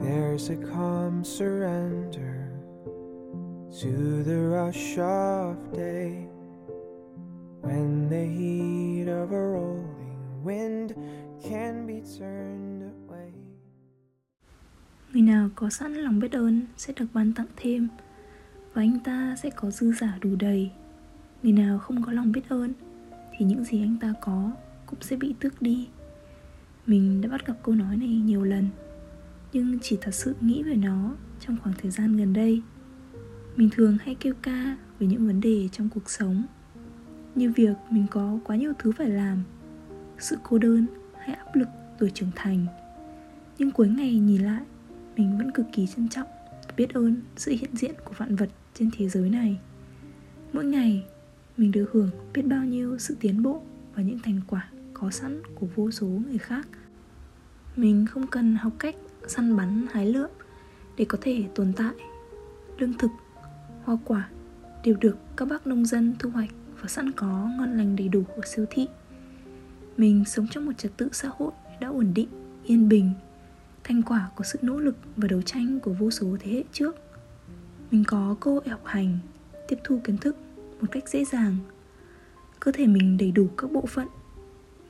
There's a calm surrender to the rush of day when the heat of a rolling wind can be turned. Người nào có sẵn lòng biết ơn sẽ được ban tặng thêm, và anh ta sẽ có dư giả đủ đầy. Người nào không có lòng biết ơn, thì những gì anh ta có cũng sẽ bị tước đi. Mình đã bắt gặp câu nói này nhiều lần, nhưng chỉ thật sự nghĩ về nó trong khoảng thời gian gần đây mình thường hay kêu ca về những vấn đề trong cuộc sống, như việc mình có quá nhiều thứ phải làm, sự cô đơn hay áp lực tuổi trưởng thành nhưng cuối ngày nhìn lại mình vẫn cực kỳ trân trọng và biết ơn sự hiện diện của vạn vật trên thế giới này. Mỗi ngày, mình được hưởng biết bao nhiêu sự tiến bộ và những thành quả có sẵn của vô số người khác. Mình không cần học cách săn bắn hái lượm để có thể tồn tại, lương thực, hoa quả đều được các bác nông dân thu hoạch và sẵn có ngon lành đầy đủ ở siêu thị. Mình sống trong một trật tự xã hội đã ổn định, yên bình thành quả của sự nỗ lực và đấu tranh của vô số thế hệ trước. Mình có cơ hội học hành, tiếp thu kiến thức một cách dễ dàng, cơ thể mình đầy đủ các bộ phận.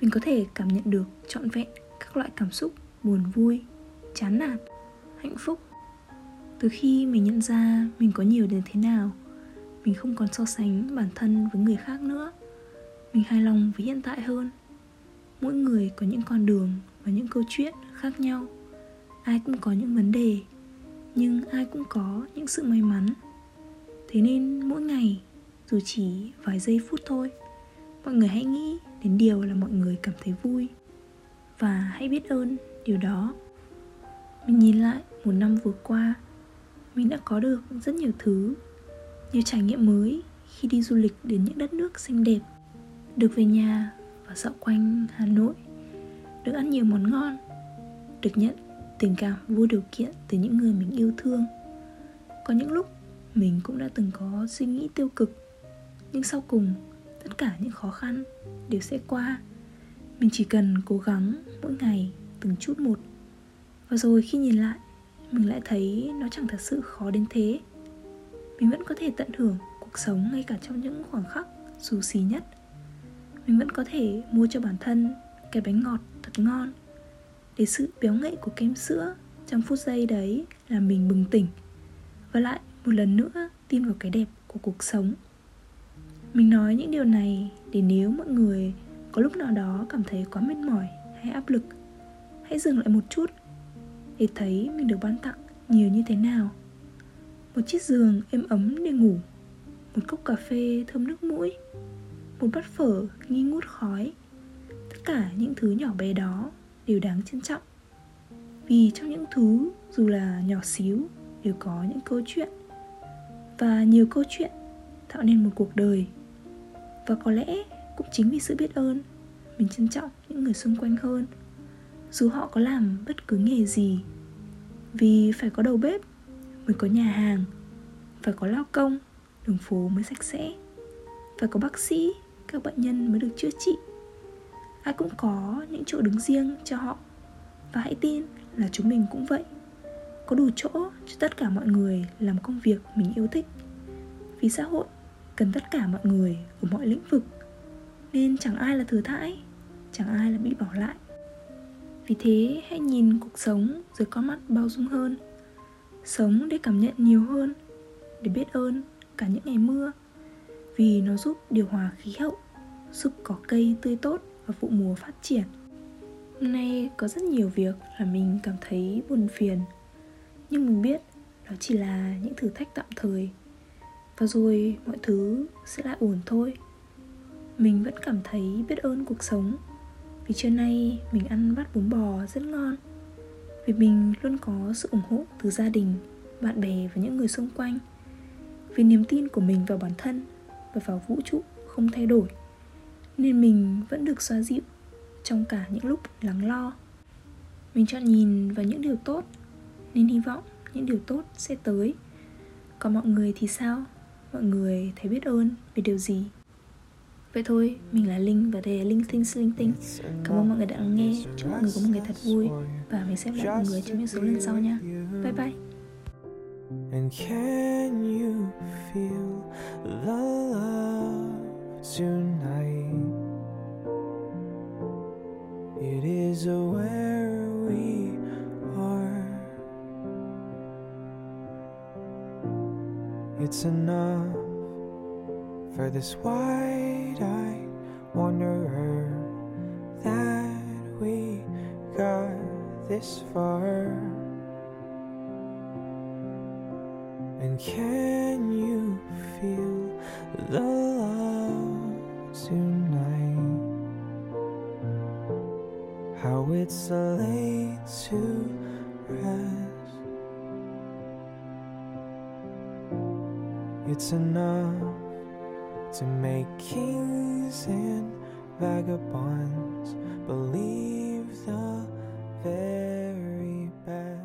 Mình có thể cảm nhận được trọn vẹn các loại cảm xúc buồn, vui, chán nản, hạnh phúc. Từ khi mình nhận ra mình có nhiều đến thế nào, mình không còn so sánh bản thân với người khác nữa. Mình hài lòng với hiện tại hơn. Mỗi người có những con đường và những câu chuyện khác nhau ai cũng có những vấn đề, nhưng ai cũng có những sự may mắn. Thế nên mỗi ngày, dù chỉ vài giây phút thôi, mọi người hãy nghĩ đến điều là mọi người cảm thấy vui. Và hãy biết ơn điều đó. Mình nhìn lại một năm vừa qua, mình đã có được rất nhiều thứ, nhiều trải nghiệm mới khi đi du lịch đến những đất nước xinh đẹp, được về nhà và dạo quanh hà nội, được ăn nhiều món ngon, được nhận tình cảm vô điều kiện từ những người mình yêu thương. Có những lúc mình cũng đã từng có suy nghĩ tiêu cực, nhưng sau cùng tất cả những khó khăn đều sẽ qua. Mình chỉ cần cố gắng mỗi ngày từng chút một. Và rồi khi nhìn lại, mình lại thấy nó chẳng thật sự khó đến thế. Mình vẫn có thể tận hưởng cuộc sống ngay cả trong những khoảng khắc xù xí nhất. Mình vẫn có thể mua cho bản thân cái bánh ngọt thật ngon để sự béo ngậy của kem sữa trong phút giây đấy là mình bừng tỉnh. Và lại một lần nữa, tin vào cái đẹp của cuộc sống. Mình nói những điều này để nếu mọi người có lúc nào đó cảm thấy quá mệt mỏi hay áp lực, hãy dừng lại một chút để thấy mình được ban tặng nhiều như thế nào. Một chiếc giường êm ấm để ngủ, một cốc cà phê thơm nước mũi, một bát phở nghi ngút khói, tất cả những thứ nhỏ bé đó đều đáng trân trọng. Vì trong những thứ, dù là nhỏ xíu, đều có những câu chuyện. Và nhiều câu chuyện tạo nên một cuộc đời. Và có lẽ cũng chính vì sự biết ơn, mình trân trọng những người xung quanh hơn. Dù họ có làm bất cứ nghề gì, vì phải có đầu bếp mới có nhà hàng, phải có lao công, đường phố mới sạch sẽ, phải có bác sĩ, các bệnh nhân mới được chữa trị ai cũng có những chỗ đứng riêng cho họ. Và hãy tin là chúng mình cũng vậy. Có đủ chỗ cho tất cả mọi người làm công việc mình yêu thích. Vì xã hội cần tất cả mọi người ở mọi lĩnh vực. Nên chẳng ai là thừa thãi, chẳng ai là bị bỏ lại. Vì thế, hãy nhìn cuộc sống dưới con mắt bao dung hơn. Sống để cảm nhận nhiều hơn, để biết ơn cả những ngày mưa. Vì nó giúp điều hòa khí hậu, giúp có cây tươi tốt và vụ mùa phát triển. Hôm nay có rất nhiều việc là mình cảm thấy buồn phiền. Nhưng mình biết đó chỉ là những thử thách tạm thời. Và rồi mọi thứ sẽ lại ổn thôi. Mình vẫn cảm thấy biết ơn cuộc sống. Vì trưa nay mình ăn bát bún bò rất ngon. Vì mình luôn có sự ủng hộ từ gia đình, bạn bè và những người xung quanh. Vì niềm tin của mình vào bản thân và vào vũ trụ không thay đổi. Nên mình vẫn được xoa dịu trong cả những lúc lắng lo. Mình chọn nhìn vào những điều tốt nên hy vọng những điều tốt sẽ tới. Còn mọi người thì sao? Mọi người thấy biết ơn về điều gì? Vậy thôi, mình là Linh và đây là Linh Tinh Linh Tinh. Cảm ơn mọi người đã lắng nghe. Chúc mọi người có một ngày thật vui Và mình sẽ gặp lại mọi người trong những số lần sau nha. Bye bye. And can you It's enough for this wide-eyed wanderer that we got this far. And can you feel the love tonight? How it's late to rest. It's enough to make kings and vagabonds believe the very best.